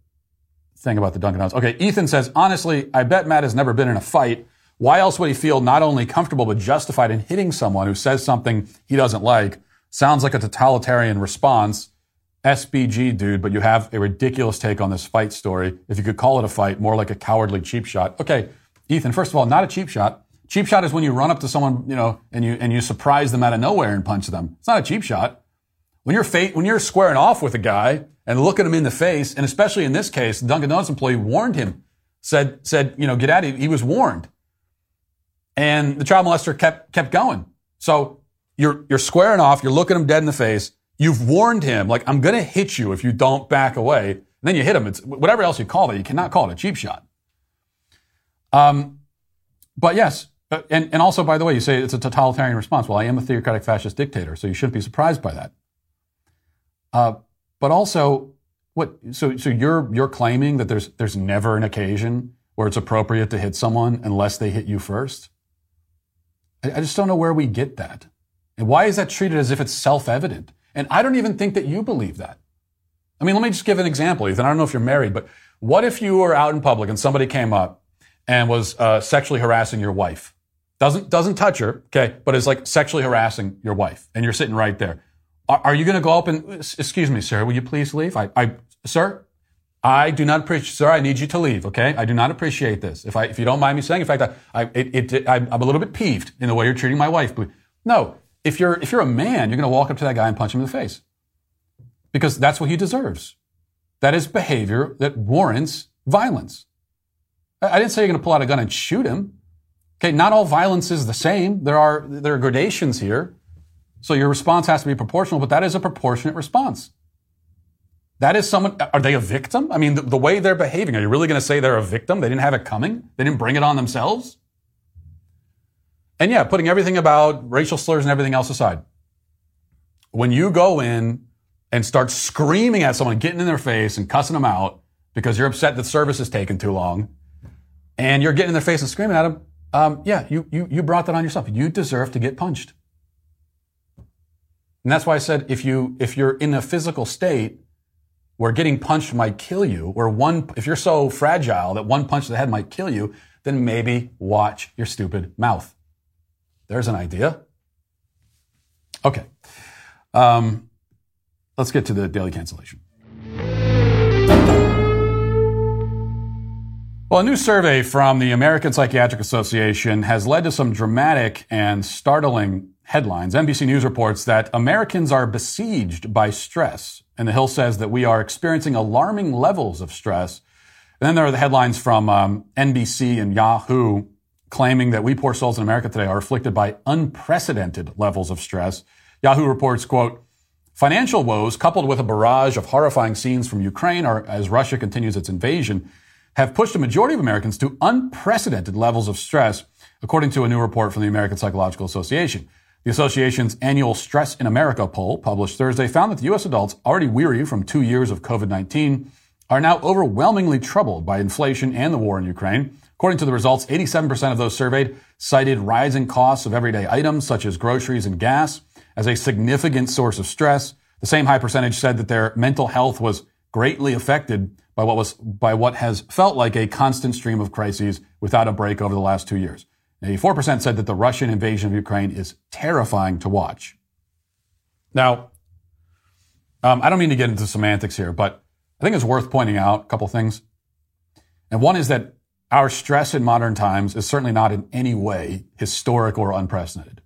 thing about the Dunkin' Donuts. Okay, Ethan says honestly, I bet Matt has never been in a fight. Why else would he feel not only comfortable but justified in hitting someone who says something he doesn't like? Sounds like a totalitarian response. SBG dude, but you have a ridiculous take on this fight story. If you could call it a fight, more like a cowardly cheap shot. Okay, Ethan, first of all, not a cheap shot. Cheap shot is when you run up to someone, you know, and you and you surprise them out of nowhere and punch them. It's not a cheap shot. When you're fa- when you're squaring off with a guy and looking him in the face, and especially in this case, the Dunkin' Donuts employee warned him, said said, you know, get out of here. He was warned, and the child molester kept kept going. So you're you're squaring off. You're looking him dead in the face. You've warned him, like I'm going to hit you if you don't back away. And then you hit him. It's whatever else you call it. You cannot call it a cheap shot. Um, but yes, uh, and, and also, by the way, you say it's a totalitarian response. Well, I am a theocratic fascist dictator, so you shouldn't be surprised by that. Uh, but also, what? So, so you're you're claiming that there's there's never an occasion where it's appropriate to hit someone unless they hit you first. I, just don't know where we get that, and why is that treated as if it's self-evident? And I don't even think that you believe that. I mean, let me just give an example, Ethan. I don't know if you're married, but what if you were out in public and somebody came up and was uh, sexually harassing your wife. Doesn't doesn't touch her, okay, but is like sexually harassing your wife, and you're sitting right there. Are, are you going to go up and excuse me, sir? Will you please leave? I, I, sir, I do not appreciate, sir. I need you to leave, okay? I do not appreciate this. If I, if you don't mind me saying, in fact, I, I it, it, I'm a little bit peeved in the way you're treating my wife. No, if you're if you're a man, you're going to walk up to that guy and punch him in the face because that's what he deserves. That is behavior that warrants violence. I didn't say you're going to pull out a gun and shoot him. Okay, not all violence is the same. There are there are gradations here. So your response has to be proportional, but that is a proportionate response. That is someone, are they a victim? I mean, the, the way they're behaving, are you really going to say they're a victim? They didn't have it coming? They didn't bring it on themselves? And yeah, putting everything about racial slurs and everything else aside, when you go in and start screaming at someone, getting in their face and cussing them out because you're upset that service is taking too long, and you're getting in their face and screaming at them, um, yeah, you, you, you brought that on yourself. You deserve to get punched. And that's why I said if you, if you're in a physical state where getting punched might kill you, or one, if you're so fragile that one punch to the head might kill you, then maybe watch your stupid mouth. There's an idea. Okay. Um, let's get to the daily cancellation. Well, a new survey from the American Psychiatric Association has led to some dramatic and startling headlines. NBC News reports that Americans are besieged by stress, and The Hill says that we are experiencing alarming levels of stress. And then there are the headlines from um, NBC and Yahoo claiming that we poor souls in America today are afflicted by unprecedented levels of stress. Yahoo reports, quote, financial woes coupled with a barrage of horrifying scenes from Ukraine are, as Russia continues its invasion have pushed a majority of Americans to unprecedented levels of stress, according to a new report from the American Psychological Association. The association's annual Stress in America poll, published Thursday, found that U.S. adults already weary from two years of COVID-19 are now overwhelmingly troubled by inflation and the war in Ukraine. According to the results, 87% of those surveyed cited rising costs of everyday items such as groceries and gas as a significant source of stress. The same high percentage said that their mental health was greatly affected by what was, by what has felt like a constant stream of crises without a break over the last two years. 84% said that the Russian invasion of Ukraine is terrifying to watch. Now, um, I don't mean to get into semantics here, but I think it's worth pointing out a couple things. And one is that our stress in modern times is certainly not in any way historic or unprecedented.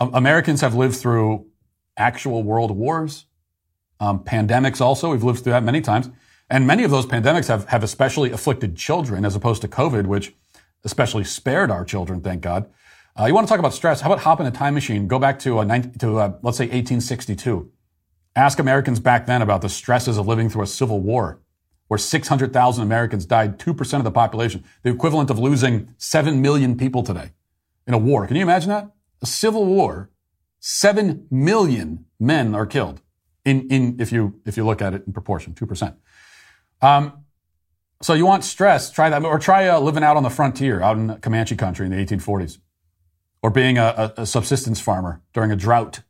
Americans have lived through actual world wars, um, pandemics also. We've lived through that many times. And many of those pandemics have, have especially afflicted children as opposed to COVID, which especially spared our children, thank God. Uh, you want to talk about stress? How about hop in a time machine, go back to, 19, to uh, let's say 1862. Ask Americans back then about the stresses of living through a civil war where 600,000 Americans died, 2% of the population, the equivalent of losing 7 million people today in a war. Can you imagine that? A civil war, 7 million men are killed in, in, if you, if you look at it in proportion, 2%. Um, so you want stress, try that, or try uh, living out on the frontier, out in Comanche country in the 1840s, or being a, a subsistence farmer during a drought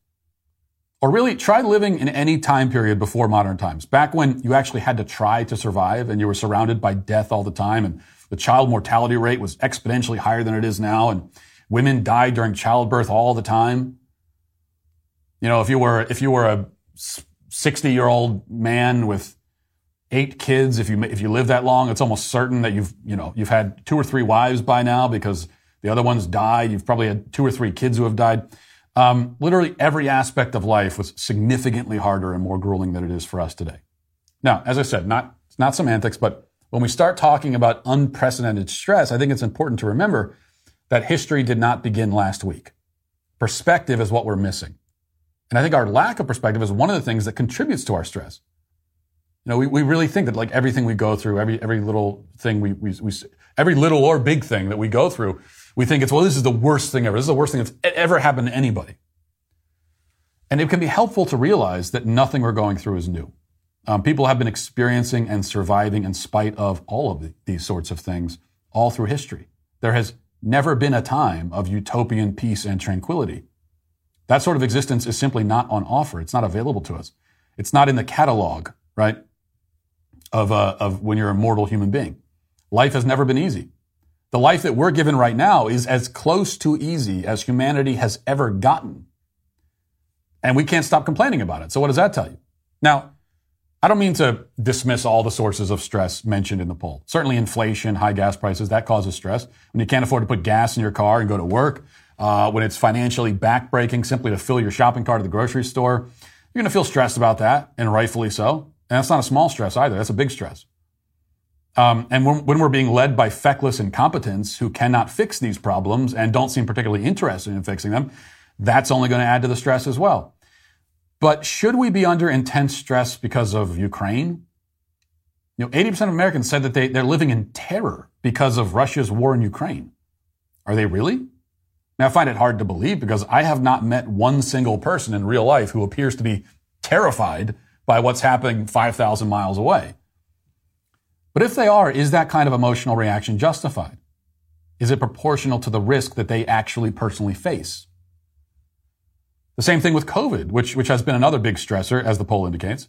or really try living in any time period before modern times, back when you actually had to try to survive and you were surrounded by death all the time and the child mortality rate was exponentially higher than it is now and women died during childbirth all the time. You know, if you were, if you were a 60 year old man with eight kids, if you, if you live that long, it's almost certain that you've, you know, you've had two or three wives by now because the other ones died. You've probably had two or three kids who have died. Um, literally every aspect of life was significantly harder and more grueling than it is for us today. Now, as I said, not, it's not semantics, but when we start talking about unprecedented stress, I think it's important to remember that history did not begin last week. Perspective is what we're missing. And I think our lack of perspective is one of the things that contributes to our stress. You know, we, we really think that like everything we go through, every, every little thing we, we, we, every little or big thing that we go through we think it's, well, this is the worst thing ever. This is the worst thing that's ever happened to anybody. And it can be helpful to realize that nothing we're going through is new. Um, people have been experiencing and surviving in spite of all of the, these sorts of things all through history. There has never been a time of utopian peace and tranquility. That sort of existence is simply not on offer. It's not available to us. It's not in the catalog, right, of, uh, of when you're a mortal human being. Life has never been easy. The life that we're given right now is as close to easy as humanity has ever gotten. And we can't stop complaining about it. So what does that tell you? Now, I don't mean to dismiss all the sources of stress mentioned in the poll. Certainly inflation, high gas prices, that causes stress. When you can't afford to put gas in your car and go to work, uh, when it's financially backbreaking simply to fill your shopping cart at the grocery store, you're going to feel stressed about that, and rightfully so. And that's not a small stress either. That's a big stress. Um, and when, when, we're being led by feckless incompetents who cannot fix these problems and don't seem particularly interested in fixing them, that's only going to add to the stress as well. But should we be under intense stress because of Ukraine? You know, 80% of Americans said that they, they're living in terror because of Russia's war in Ukraine. Are they really? Now, I find it hard to believe because I have not met one single person in real life who appears to be terrified by what's happening 5,000 miles away. But if they are, is that kind of emotional reaction justified? Is it proportional to the risk that they actually personally face? The same thing with COVID, which, which has been another big stressor, as the poll indicates.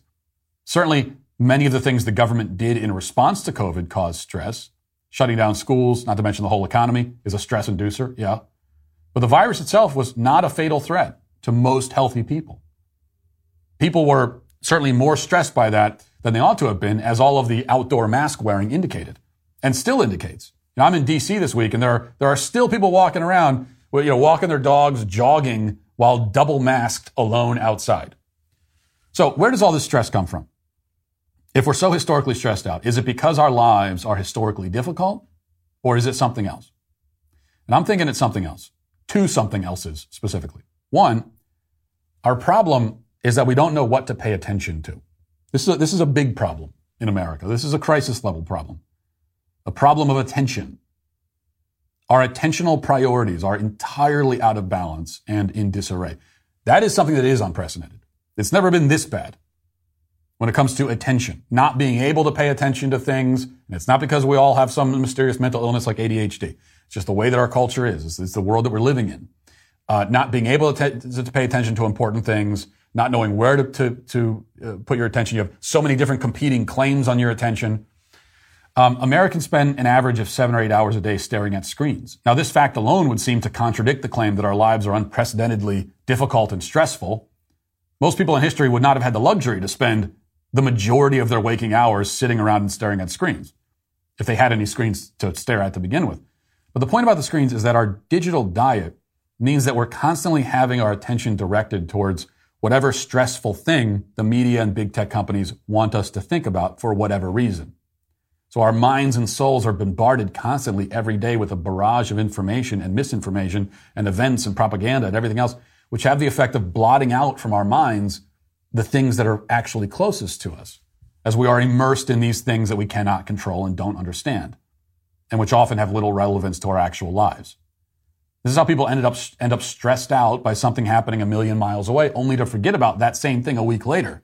Certainly, many of the things the government did in response to COVID caused stress. Shutting down schools, not to mention the whole economy, is a stress inducer, yeah. But the virus itself was not a fatal threat to most healthy people. People were certainly more stressed by that than they ought to have been, as all of the outdoor mask wearing indicated and still indicates. You know, I'm in DC this week and there are, there are still people walking around, you know, walking their dogs, jogging while double masked alone outside. So where does all this stress come from? If we're so historically stressed out, is it because our lives are historically difficult or is it something else? And I'm thinking it's something else. Two something else's specifically. One, our problem is that we don't know what to pay attention to. This is a, this is a big problem in America. This is a crisis level problem. A problem of attention. Our attentional priorities are entirely out of balance and in disarray. That is something that is unprecedented. It's never been this bad when it comes to attention, not being able to pay attention to things. And it's not because we all have some mysterious mental illness like ADHD. It's just the way that our culture is. It's, it's the world that we're living in. Uh, not being able to, t- to pay attention to important things, not knowing where to, to, to uh, put your attention. You have so many different competing claims on your attention. Um, Americans spend an average of seven or eight hours a day staring at screens. Now, this fact alone would seem to contradict the claim that our lives are unprecedentedly difficult and stressful. Most people in history would not have had the luxury to spend the majority of their waking hours sitting around and staring at screens. if they had any screens to stare at to begin with. But the point about the screens is that our digital diet means that we're constantly having our attention directed towards whatever stressful thing the media and big tech companies want us to think about for whatever reason. So our minds and souls are bombarded constantly every day with a barrage of information and misinformation and events and propaganda and everything else, which have the effect of blotting out from our minds the things that are actually closest to us as we are immersed in these things that we cannot control and don't understand and which often have little relevance to our actual lives. This is how people ended up, end up stressed out by something happening a million miles away, only to forget about that same thing a week later.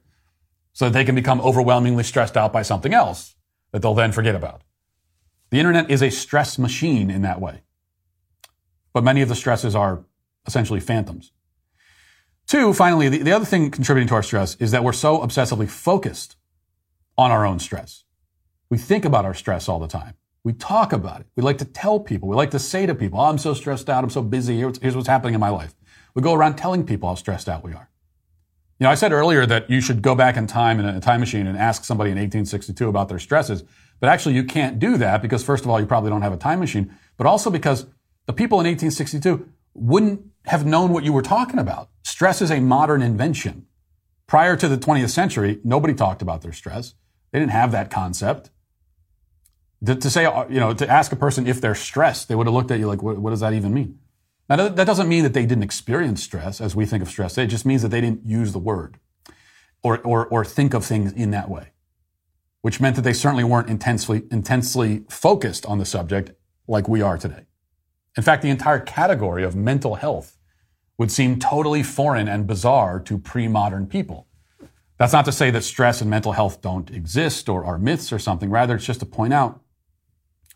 So that they can become overwhelmingly stressed out by something else that they'll then forget about. The internet is a stress machine in that way. But many of the stresses are essentially phantoms. Two, finally, the, the other thing contributing to our stress is that we're so obsessively focused on our own stress. We think about our stress all the time. We talk about it. We like to tell people. We like to say to people, oh, I'm so stressed out. I'm so busy. Here's what's happening in my life. We go around telling people how stressed out we are. You know, I said earlier that you should go back in time in a time machine and ask somebody in 1862 about their stresses. But actually, you can't do that because, first of all, you probably don't have a time machine, but also because the people in 1862 wouldn't have known what you were talking about. Stress is a modern invention. Prior to the 20th century, nobody talked about their stress. They didn't have that concept. To, to, say, uh, you know, to ask a person if they're stressed, they would have looked at you like, what, what does that even mean? Now, that doesn't mean that they didn't experience stress as we think of stress. It just means that they didn't use the word or, or, or think of things in that way, which meant that they certainly weren't intensely, intensely focused on the subject like we are today. In fact, the entire category of mental health would seem totally foreign and bizarre to pre-modern people. That's not to say that stress and mental health don't exist or are myths or something. Rather, it's just to point out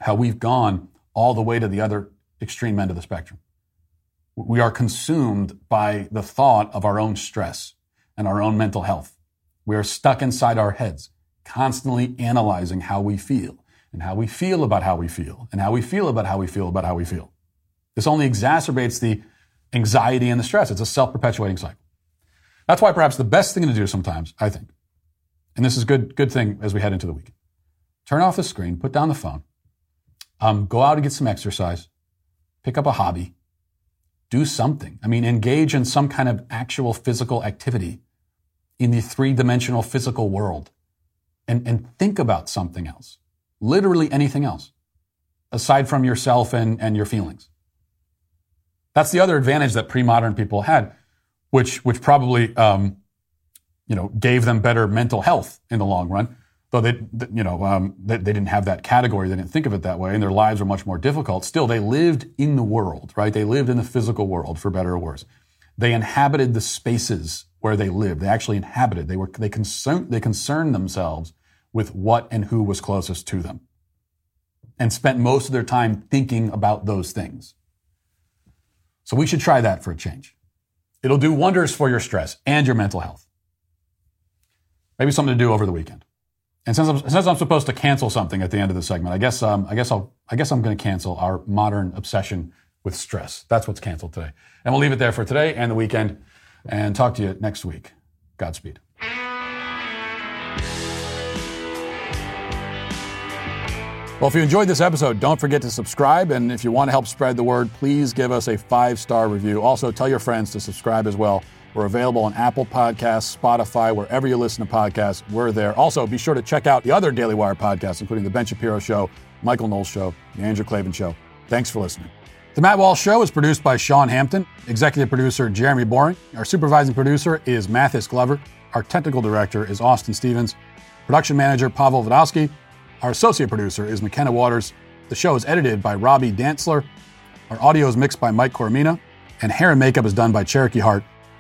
how we've gone all the way to the other extreme end of the spectrum. We are consumed by the thought of our own stress and our own mental health. We are stuck inside our heads, constantly analyzing how we feel and how we feel about how we feel and how we feel about how we feel about how we feel. This only exacerbates the anxiety and the stress. It's a self-perpetuating cycle. That's why perhaps the best thing to do sometimes, I think, and this is good, good thing as we head into the weekend. Turn off the screen, put down the phone, um, go out and get some exercise, pick up a hobby, do something. I mean, engage in some kind of actual physical activity in the three dimensional physical world and, and think about something else, literally anything else aside from yourself and, and your feelings. That's the other advantage that pre-modern people had, which, which probably, um, you know, gave them better mental health in the long run. Though they, you know, um, they, they, didn't have that category, they didn't think of it that way, and their lives were much more difficult. Still, they lived in the world, right? They lived in the physical world, for better or worse. They inhabited the spaces where they lived. They actually inhabited. They were they concern they concerned themselves with what and who was closest to them, and spent most of their time thinking about those things. So we should try that for a change. It'll do wonders for your stress and your mental health. Maybe something to do over the weekend. And since I'm, since I'm supposed to cancel something at the end of the segment, I guess um, I guess I'll I guess I'm going to cancel our modern obsession with stress. That's what's canceled today, and we'll leave it there for today and the weekend, and talk to you next week. Godspeed. Well, if you enjoyed this episode, don't forget to subscribe. And if you want to help spread the word, please give us a five star review. Also, tell your friends to subscribe as well. We're available on Apple Podcasts, Spotify, wherever you listen to podcasts. We're there. Also, be sure to check out the other Daily Wire podcasts, including The Ben Shapiro Show, Michael Knowles Show, The Andrew Klavan Show. Thanks for listening. The Matt Walsh Show is produced by Sean Hampton, executive producer Jeremy Boring. Our supervising producer is Mathis Glover. Our technical director is Austin Stevens. Production manager Pavel Vodowski. Our associate producer is McKenna Waters. The show is edited by Robbie Dantzler. Our audio is mixed by Mike Coromina. And hair and makeup is done by Cherokee Hart.